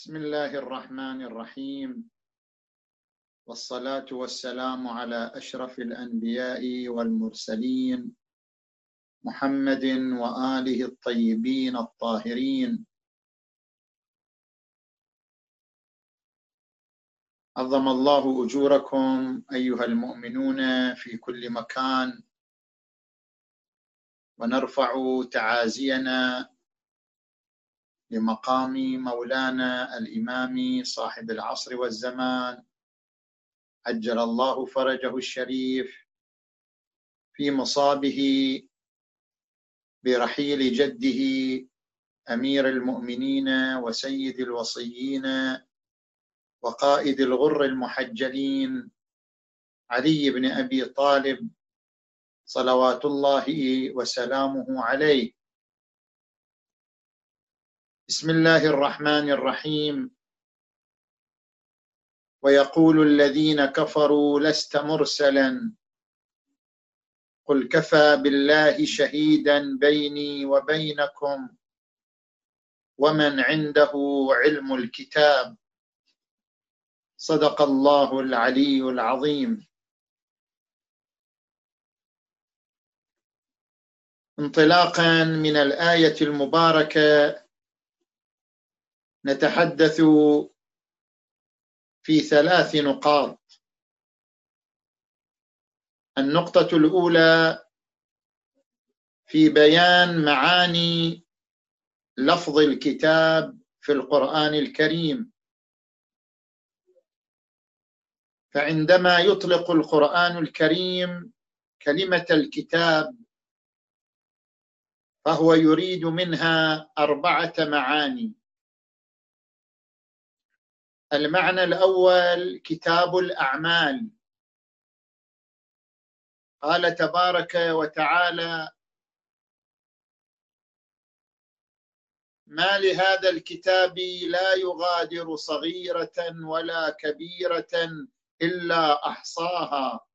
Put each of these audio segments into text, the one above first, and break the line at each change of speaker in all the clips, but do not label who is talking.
بسم الله الرحمن الرحيم والصلاة والسلام على أشرف الأنبياء والمرسلين محمد وآله الطيبين الطاهرين عظم الله أجوركم أيها المؤمنون في كل مكان ونرفع تعازينا لمقام مولانا الإمام صاحب العصر والزمان عجل الله فرجه الشريف في مصابه برحيل جده أمير المؤمنين وسيد الوصيين وقائد الغر المحجلين علي بن أبي طالب صلوات الله وسلامه عليه بسم الله الرحمن الرحيم ويقول الذين كفروا لست مرسلا قل كفى بالله شهيدا بيني وبينكم ومن عنده علم الكتاب صدق الله العلي العظيم انطلاقا من الايه المباركه نتحدث في ثلاث نقاط النقطة الأولى في بيان معاني لفظ الكتاب في القرآن الكريم فعندما يطلق القرآن الكريم كلمة الكتاب فهو يريد منها أربعة معاني المعنى الاول كتاب الاعمال قال تبارك وتعالى ما لهذا الكتاب لا يغادر صغيره ولا كبيره الا احصاها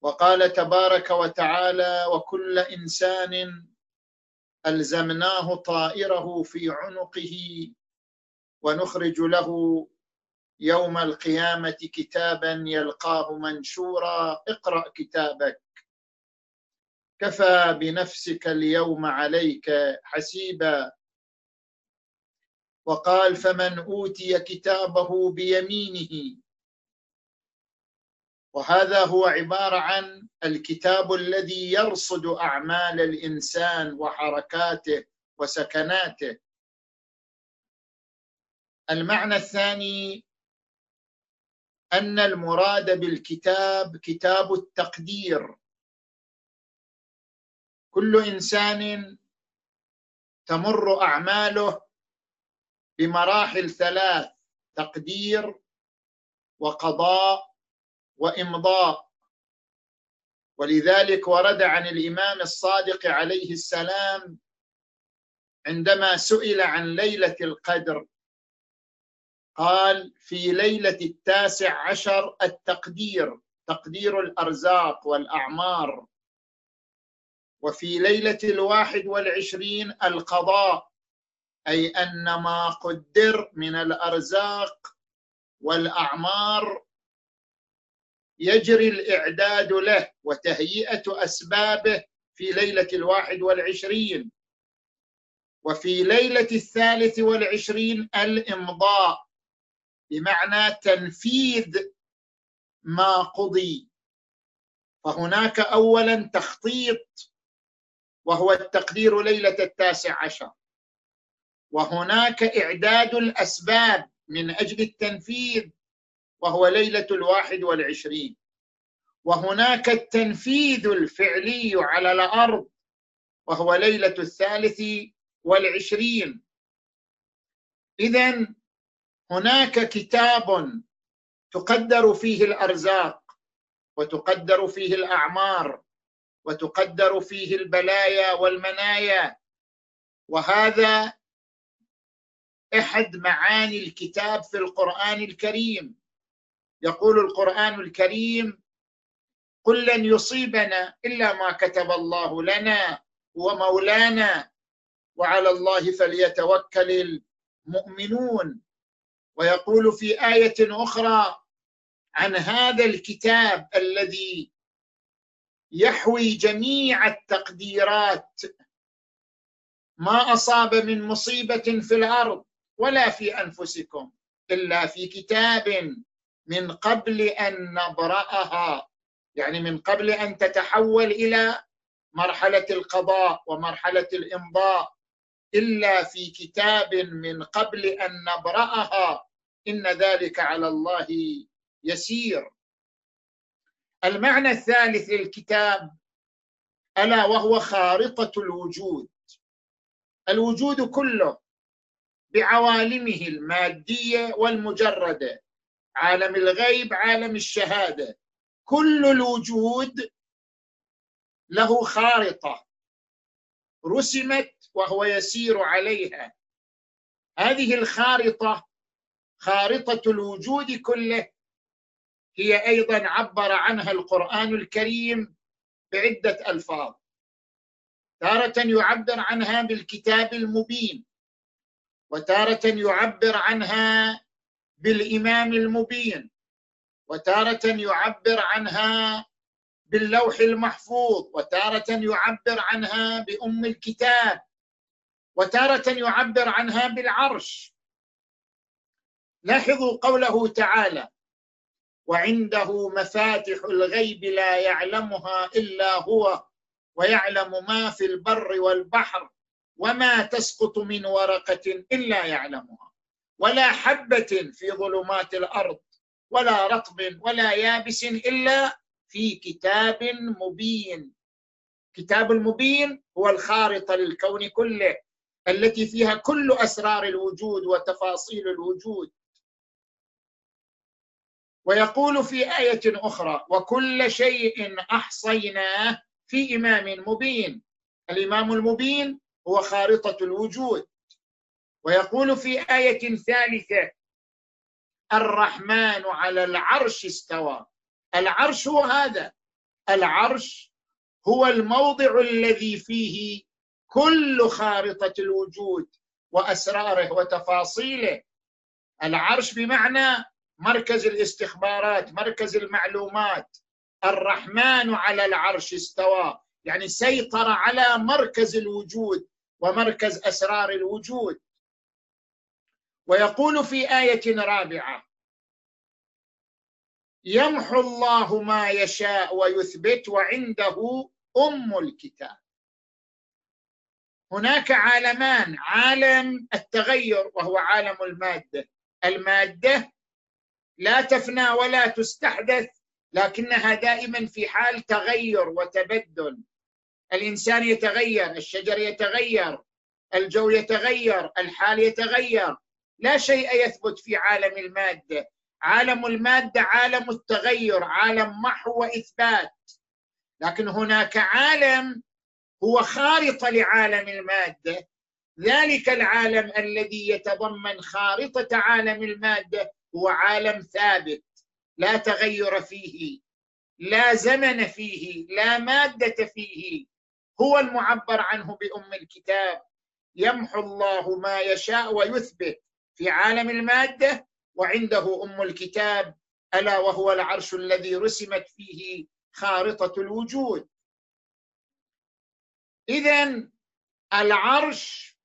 وقال تبارك وتعالى وكل انسان ألزمناه طائره في عنقه ونخرج له يوم القيامة كتابا يلقاه منشورا اقرأ كتابك كفى بنفسك اليوم عليك حسيبا وقال فمن أوتي كتابه بيمينه وهذا هو عباره عن الكتاب الذي يرصد اعمال الانسان وحركاته وسكناته المعنى الثاني ان المراد بالكتاب كتاب التقدير كل انسان تمر اعماله بمراحل ثلاث تقدير وقضاء وامضاء ولذلك ورد عن الامام الصادق عليه السلام عندما سئل عن ليله القدر قال في ليله التاسع عشر التقدير تقدير الارزاق والاعمار وفي ليله الواحد والعشرين القضاء اي ان ما قدر من الارزاق والاعمار يجري الإعداد له وتهيئة أسبابه في ليلة الواحد والعشرين وفي ليلة الثالث والعشرين الإمضاء بمعنى تنفيذ ما قضي فهناك أولا تخطيط وهو التقدير ليلة التاسع عشر وهناك إعداد الأسباب من أجل التنفيذ وهو ليلة الواحد والعشرين وهناك التنفيذ الفعلي على الأرض وهو ليلة الثالث والعشرين إذا هناك كتاب تقدر فيه الأرزاق وتقدر فيه الأعمار وتقدر فيه البلايا والمنايا وهذا احد معاني الكتاب في القران الكريم يقول القران الكريم قل لن يصيبنا الا ما كتب الله لنا هو مولانا وعلى الله فليتوكل المؤمنون ويقول في ايه اخرى عن هذا الكتاب الذي يحوي جميع التقديرات ما اصاب من مصيبه في الارض ولا في انفسكم الا في كتاب من قبل ان نبراها يعني من قبل ان تتحول الى مرحله القضاء ومرحله الامضاء الا في كتاب من قبل ان نبراها ان ذلك على الله يسير المعنى الثالث للكتاب الا وهو خارطه الوجود الوجود كله بعوالمه الماديه والمجرده عالم الغيب عالم الشهاده كل الوجود له خارطه رسمت وهو يسير عليها هذه الخارطه خارطه الوجود كله هي ايضا عبر عنها القران الكريم بعده الفاظ تاره يعبر عنها بالكتاب المبين وتاره يعبر عنها بالامام المبين وتاره يعبر عنها باللوح المحفوظ وتاره يعبر عنها بام الكتاب وتاره يعبر عنها بالعرش لاحظوا قوله تعالى وعنده مفاتح الغيب لا يعلمها الا هو ويعلم ما في البر والبحر وما تسقط من ورقه الا يعلمها ولا حبه في ظلمات الارض ولا رطب ولا يابس الا في كتاب مبين كتاب المبين هو الخارطه للكون كله التي فيها كل اسرار الوجود وتفاصيل الوجود ويقول في ايه اخرى وكل شيء احصيناه في امام مبين الامام المبين هو خارطه الوجود ويقول في آية ثالثة الرحمن على العرش استوى العرش هو هذا العرش هو الموضع الذي فيه كل خارطة الوجود وأسراره وتفاصيله العرش بمعنى مركز الاستخبارات مركز المعلومات الرحمن على العرش استوى يعني سيطر على مركز الوجود ومركز اسرار الوجود ويقول في آية رابعة يمحو الله ما يشاء ويثبت وعنده أم الكتاب هناك عالمان عالم التغير وهو عالم المادة المادة لا تفنى ولا تستحدث لكنها دائما في حال تغير وتبدل الإنسان يتغير الشجر يتغير الجو يتغير الحال يتغير لا شيء يثبت في عالم الماده عالم الماده عالم التغير عالم محو واثبات لكن هناك عالم هو خارطه لعالم الماده ذلك العالم الذي يتضمن خارطه عالم الماده هو عالم ثابت لا تغير فيه لا زمن فيه لا ماده فيه هو المعبر عنه بام الكتاب يمحو الله ما يشاء ويثبت في عالم الماده وعنده ام الكتاب الا وهو العرش الذي رسمت فيه خارطه الوجود اذا العرش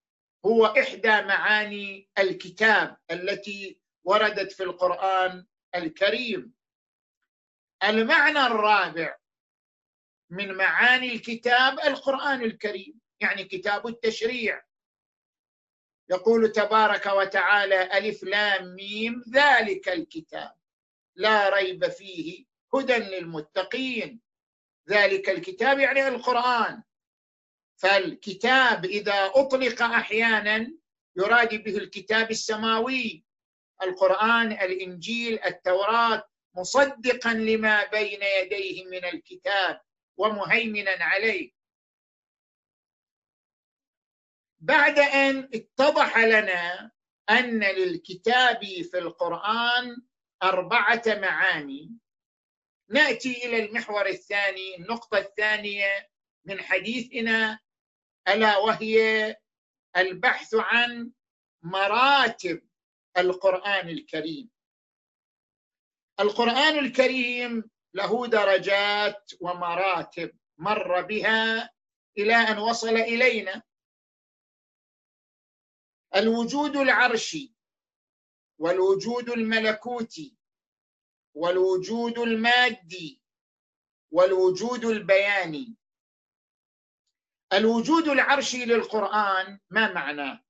هو احدى معاني الكتاب التي وردت في القران الكريم المعنى الرابع من معاني الكتاب القران الكريم يعني كتاب التشريع يقول تبارك وتعالى ألف لام ميم ذلك الكتاب لا ريب فيه هدى للمتقين ذلك الكتاب يعني القرآن فالكتاب إذا أطلق أحيانا يراد به الكتاب السماوي القرآن الإنجيل التوراة مصدقا لما بين يديه من الكتاب ومهيمنا عليه بعد ان اتضح لنا ان للكتاب في القران اربعه معاني ناتي الى المحور الثاني النقطه الثانيه من حديثنا الا وهي البحث عن مراتب القران الكريم القران الكريم له درجات ومراتب مر بها الى ان وصل الينا الوجود العرشي والوجود الملكوتي والوجود المادي والوجود البياني الوجود العرشي للقرآن ما معناه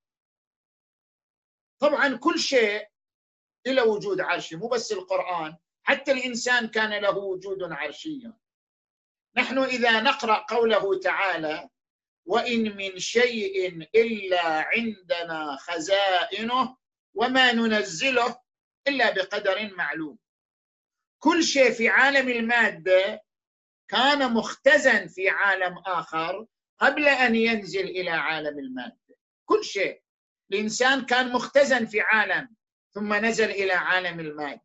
طبعا كل شيء له وجود عرشي مو بس القرآن حتى الإنسان كان له وجود عرشي نحن إذا نقرأ قوله تعالى وان من شيء الا عندنا خزائنه وما ننزله الا بقدر معلوم كل شيء في عالم الماده كان مختزن في عالم اخر قبل ان ينزل الى عالم الماده كل شيء الانسان كان مختزن في عالم ثم نزل الى عالم الماده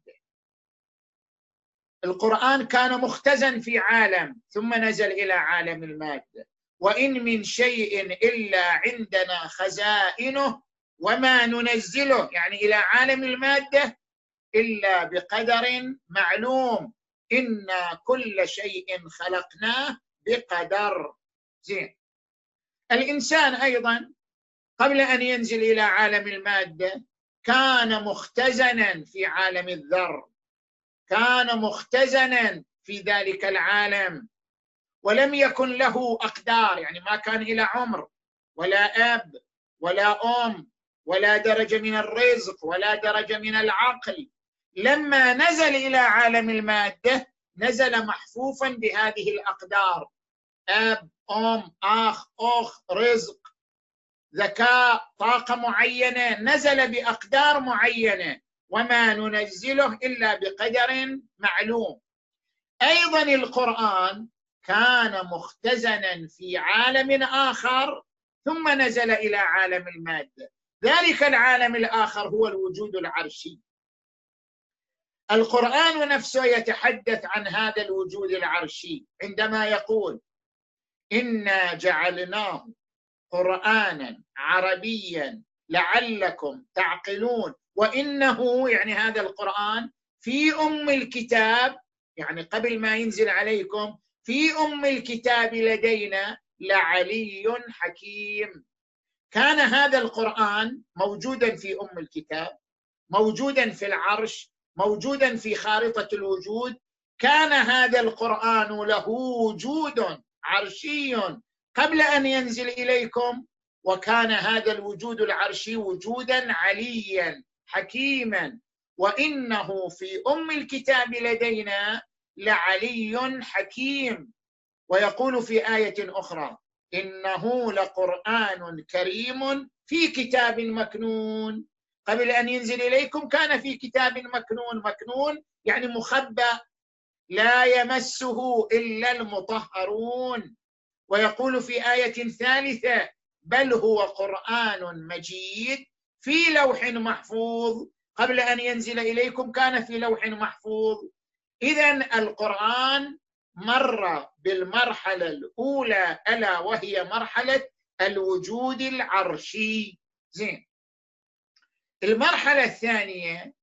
القران كان مختزن في عالم ثم نزل الى عالم الماده وان من شيء الا عندنا خزائنه وما ننزله يعني الى عالم الماده الا بقدر معلوم انا كل شيء خلقناه بقدر زين الانسان ايضا قبل ان ينزل الى عالم الماده كان مختزنا في عالم الذر كان مختزنا في ذلك العالم ولم يكن له اقدار يعني ما كان الى عمر ولا اب ولا ام ولا درجه من الرزق ولا درجه من العقل لما نزل الى عالم الماده نزل محفوفا بهذه الاقدار اب ام اخ اخ رزق ذكاء طاقه معينه نزل باقدار معينه وما ننزله الا بقدر معلوم ايضا القران كان مختزنا في عالم اخر ثم نزل الى عالم الماده ذلك العالم الاخر هو الوجود العرشي القران نفسه يتحدث عن هذا الوجود العرشي عندما يقول انا جعلناه قرانا عربيا لعلكم تعقلون وانه يعني هذا القران في ام الكتاب يعني قبل ما ينزل عليكم في ام الكتاب لدينا لعلي حكيم كان هذا القران موجودا في ام الكتاب موجودا في العرش موجودا في خارطه الوجود كان هذا القران له وجود عرشي قبل ان ينزل اليكم وكان هذا الوجود العرشي وجودا عليا حكيما وانه في ام الكتاب لدينا لعلي حكيم ويقول في ايه اخرى انه لقران كريم في كتاب مكنون قبل ان ينزل اليكم كان في كتاب مكنون مكنون يعني مخبى لا يمسه الا المطهرون ويقول في ايه ثالثه بل هو قران مجيد في لوح محفوظ قبل ان ينزل اليكم كان في لوح محفوظ اذا القران مر بالمرحله الاولى الا وهي مرحله الوجود العرشي زين المرحله الثانيه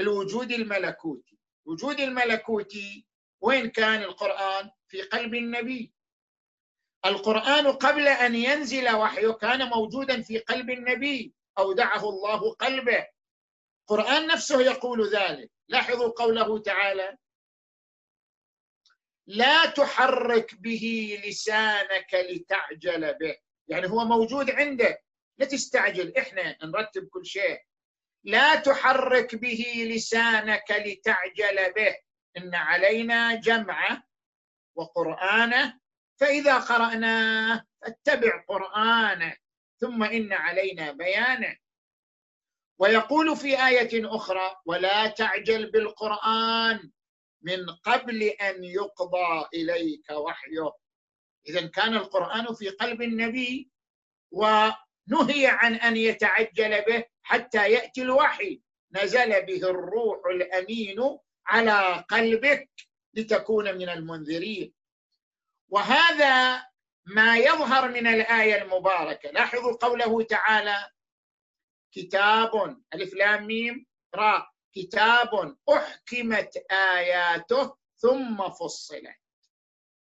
الوجود الملكوتي الوجود الملكوتي وين كان القران في قلب النبي القران قبل ان ينزل وحيه كان موجودا في قلب النبي اودعه الله قلبه القران نفسه يقول ذلك لاحظوا قوله تعالى لا تحرك به لسانك لتعجل به يعني هو موجود عندك لا تستعجل احنا نرتب كل شيء لا تحرك به لسانك لتعجل به ان علينا جمعه وقرانه فاذا قراناه فاتبع قرانه ثم ان علينا بيانه ويقول في ايه اخرى ولا تعجل بالقران من قبل ان يقضى اليك وحيه اذا كان القران في قلب النبي ونهي عن ان يتعجل به حتى ياتي الوحي نزل به الروح الامين على قلبك لتكون من المنذرين وهذا ما يظهر من الايه المباركه لاحظوا قوله تعالى كتاب الف لام ميم راء كتاب احكمت اياته ثم فصلت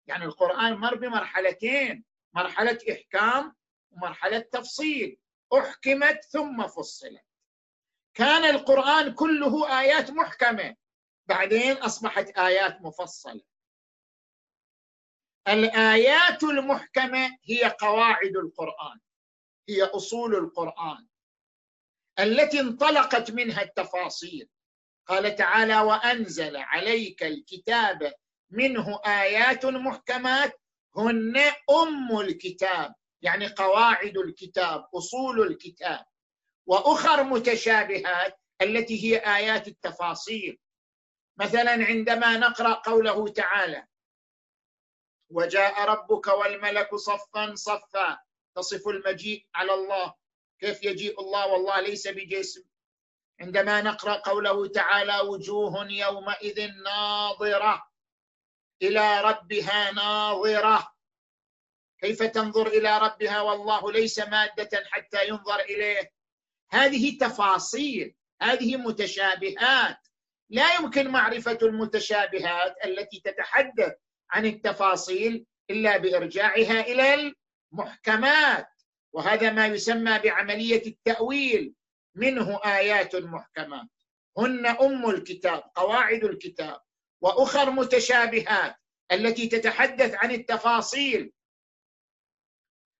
يعني القران مر بمرحلتين مرحله احكام ومرحله تفصيل احكمت ثم فصلت كان القران كله ايات محكمه بعدين اصبحت ايات مفصله الايات المحكمه هي قواعد القران هي اصول القران التي انطلقت منها التفاصيل قال تعالى وانزل عليك الكتاب منه ايات محكمات هن ام الكتاب يعني قواعد الكتاب اصول الكتاب واخر متشابهات التي هي ايات التفاصيل مثلا عندما نقرا قوله تعالى وجاء ربك والملك صفا صفا تصف المجيء على الله كيف يجيء الله والله ليس بجسم عندما نقرا قوله تعالى وجوه يومئذ ناظره الى ربها ناظره كيف تنظر الى ربها والله ليس ماده حتى ينظر اليه هذه تفاصيل هذه متشابهات لا يمكن معرفه المتشابهات التي تتحدث عن التفاصيل الا بارجاعها الى المحكمات وهذا ما يسمى بعمليه التاويل منه ايات محكمات هن ام الكتاب قواعد الكتاب واخر متشابهات التي تتحدث عن التفاصيل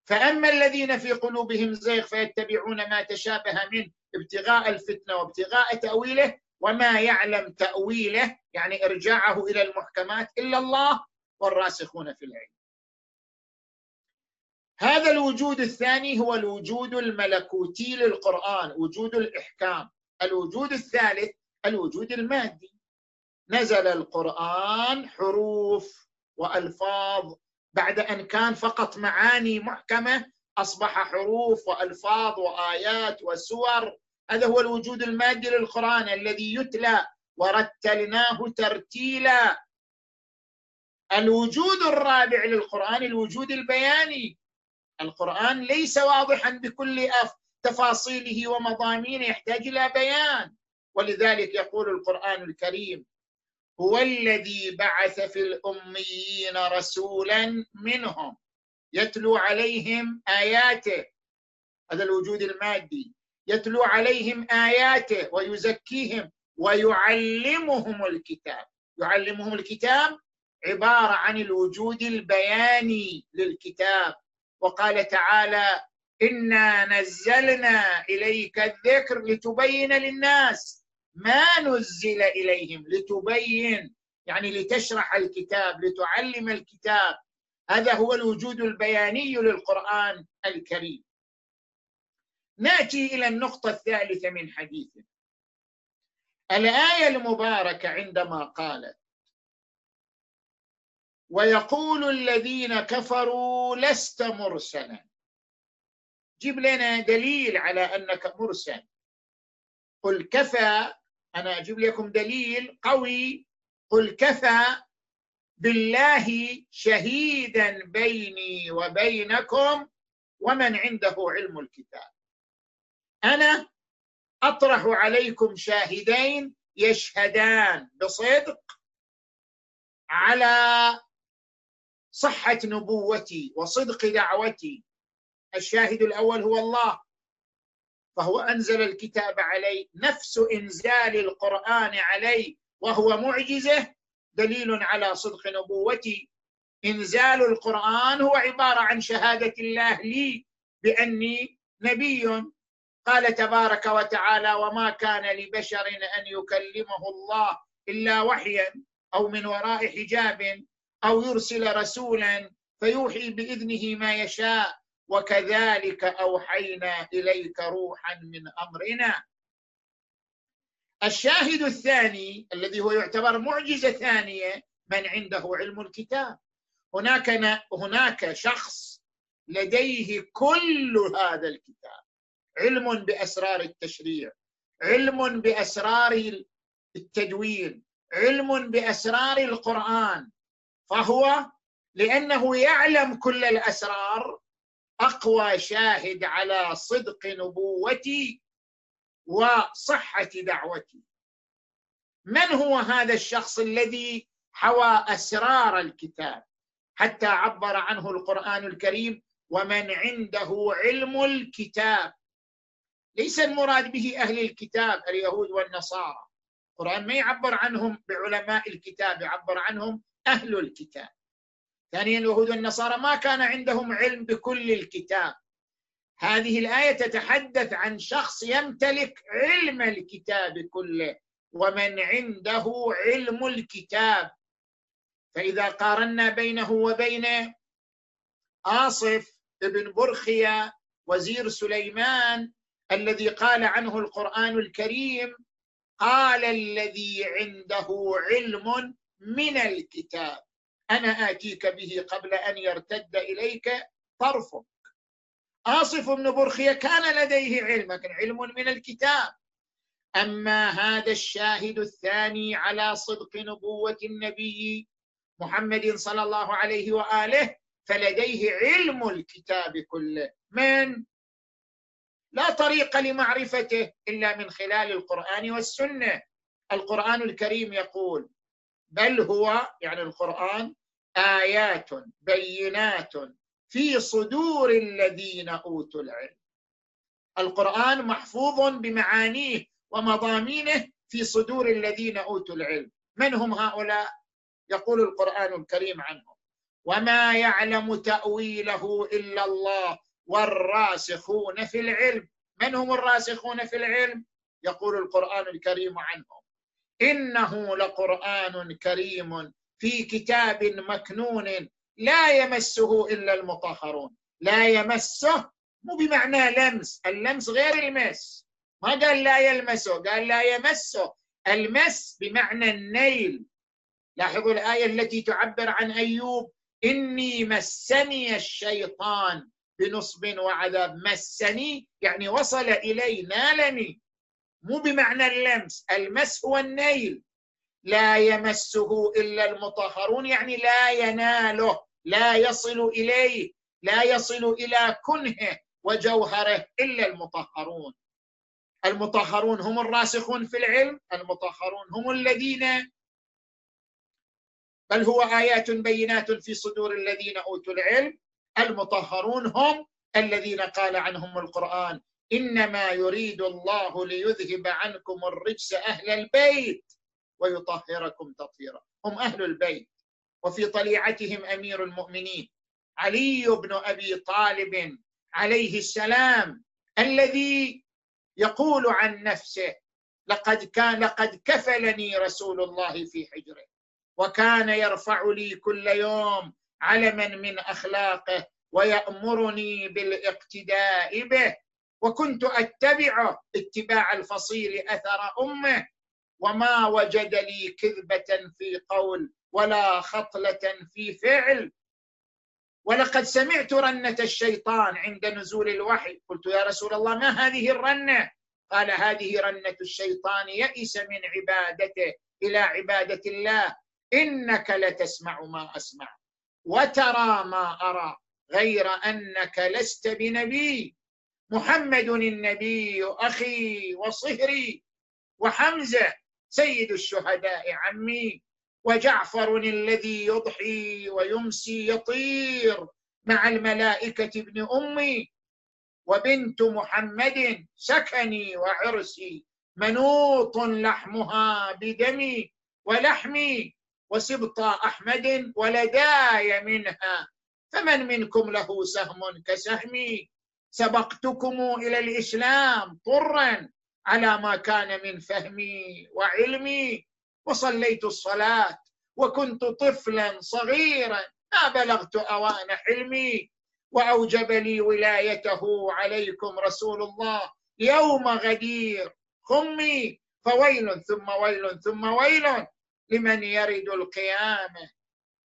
فاما الذين في قلوبهم زيغ فيتبعون ما تشابه منه ابتغاء الفتنه وابتغاء تاويله وما يعلم تاويله يعني ارجاعه الى المحكمات الا الله والراسخون في العلم هذا الوجود الثاني هو الوجود الملكوتي للقرآن وجود الإحكام الوجود الثالث الوجود المادي نزل القرآن حروف وألفاظ بعد أن كان فقط معاني محكمة أصبح حروف وألفاظ وآيات وسور هذا هو الوجود المادي للقرآن الذي يتلى ورتلناه ترتيلا الوجود الرابع للقرآن الوجود البياني القرآن ليس واضحا بكل تفاصيله ومضامينه يحتاج إلى بيان ولذلك يقول القرآن الكريم هو الذي بعث في الأميين رسولا منهم يتلو عليهم آياته هذا الوجود المادي يتلو عليهم آياته ويزكيهم ويعلمهم الكتاب يعلمهم الكتاب عبارة عن الوجود البياني للكتاب وقال تعالى انا نزلنا اليك الذكر لتبين للناس ما نزل اليهم لتبين يعني لتشرح الكتاب لتعلم الكتاب هذا هو الوجود البياني للقران الكريم ناتي الى النقطه الثالثه من حديثنا الايه المباركه عندما قالت ويقول الذين كفروا لست مرسلا جيب لنا دليل على انك مرسل قل كفى انا اجيب لكم دليل قوي قل كفى بالله شهيدا بيني وبينكم ومن عنده علم الكتاب انا اطرح عليكم شاهدين يشهدان بصدق على صحة نبوتي وصدق دعوتي الشاهد الأول هو الله فهو أنزل الكتاب علي نفس إنزال القرآن علي وهو معجزة دليل على صدق نبوتي إنزال القرآن هو عبارة عن شهادة الله لي بأني نبي قال تبارك وتعالى وما كان لبشر أن يكلمه الله إلا وحيا أو من وراء حجاب او يرسل رسولا فيوحي باذنه ما يشاء وكذلك اوحينا اليك روحا من امرنا الشاهد الثاني الذي هو يعتبر معجزه ثانيه من عنده علم الكتاب هناك هناك شخص لديه كل هذا الكتاب علم باسرار التشريع علم باسرار التدوين علم باسرار القران فهو لانه يعلم كل الاسرار اقوى شاهد على صدق نبوتي وصحه دعوتي من هو هذا الشخص الذي حوى اسرار الكتاب حتى عبر عنه القران الكريم ومن عنده علم الكتاب ليس المراد به اهل الكتاب اليهود والنصارى القران ما يعبر عنهم بعلماء الكتاب يعبر عنهم أهل الكتاب ثانيا اليهود والنصارى ما كان عندهم علم بكل الكتاب هذه الآية تتحدث عن شخص يمتلك علم الكتاب كله ومن عنده علم الكتاب فإذا قارنا بينه وبين آصف بن برخية وزير سليمان الذي قال عنه القرآن الكريم قال الذي عنده علم من الكتاب انا اتيك به قبل ان يرتد اليك طرفك آصف بن برخية كان لديه علم لكن علم من الكتاب أما هذا الشاهد الثاني على صدق نبوة النبي محمد صلى الله عليه وآله فلديه علم الكتاب كله من لا طريق لمعرفته إلا من خلال القرآن والسنة القرآن الكريم يقول بل هو يعني القران ايات بينات في صدور الذين اوتوا العلم القران محفوظ بمعانيه ومضامينه في صدور الذين اوتوا العلم من هم هؤلاء يقول القران الكريم عنهم وما يعلم تاويله الا الله والراسخون في العلم من هم الراسخون في العلم يقول القران الكريم عنهم انه لقران كريم في كتاب مكنون لا يمسه الا المطهرون لا يمسه مو بمعنى لمس اللمس غير المس ما قال لا يلمسه قال لا يمسه المس بمعنى النيل لاحظوا الايه التي تعبر عن ايوب اني مسني الشيطان بنصب وعذاب مسني يعني وصل الي نالني مو بمعنى اللمس المس هو النيل لا يمسه الا المطهرون يعني لا يناله لا يصل اليه لا يصل الى كنهه وجوهره الا المطهرون المطهرون هم الراسخون في العلم المطهرون هم الذين بل هو ايات بينات في صدور الذين اوتوا العلم المطهرون هم الذين قال عنهم القران انما يريد الله ليذهب عنكم الرجس اهل البيت ويطهركم تطهيرا هم اهل البيت وفي طليعتهم امير المؤمنين علي بن ابي طالب عليه السلام الذي يقول عن نفسه لقد كان لقد كفلني رسول الله في حجره وكان يرفع لي كل يوم علما من اخلاقه ويامرني بالاقتداء به وكنت اتبعه اتباع الفصيل اثر امه وما وجد لي كذبه في قول ولا خطله في فعل ولقد سمعت رنه الشيطان عند نزول الوحي قلت يا رسول الله ما هذه الرنه قال هذه رنه الشيطان يئس من عبادته الى عباده الله انك لتسمع ما اسمع وترى ما ارى غير انك لست بنبي محمد النبي أخي وصهري وحمزة سيد الشهداء عمي وجعفر الذي يضحي ويمسي يطير مع الملائكة ابن أمي وبنت محمد سكني وعرسي منوط لحمها بدمي ولحمي وسبط أحمد ولداي منها فمن منكم له سهم كسهمي سبقتكم الى الاسلام طرا على ما كان من فهمي وعلمي وصليت الصلاه وكنت طفلا صغيرا ما بلغت اوان حلمي واوجب لي ولايته عليكم رسول الله يوم غدير خمي فويل ثم ويل ثم ويل لمن يرد القيامه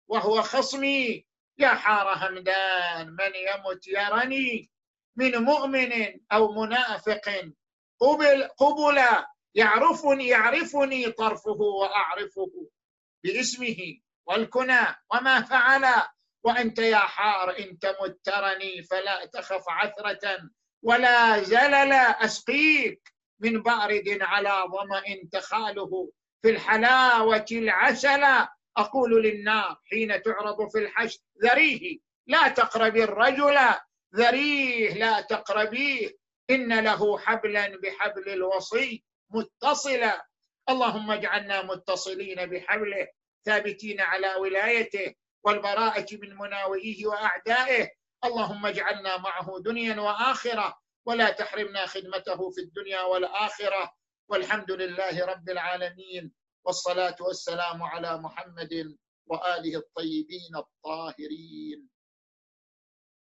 وهو خصمي يا حار همدان من يمت يرني من مؤمن أو منافق قبل, قبل يعرفني يعرفني طرفه وأعرفه باسمه والكنى وما فعل وأنت يا حار إن تمترني فلا تخف عثرة ولا زلل أسقيك من بارد على ظمأ تخاله في الحلاوة العسل أقول للنار حين تعرض في الحشد ذريه لا تقرب الرجل ذريه لا تقربيه إن له حبلا بحبل الوصي متصلا اللهم اجعلنا متصلين بحبله ثابتين على ولايته والبراءة من مناوئه وأعدائه اللهم اجعلنا معه دنيا وآخرة ولا تحرمنا خدمته في الدنيا والآخرة والحمد لله رب العالمين والصلاة والسلام على محمد وآله الطيبين الطاهرين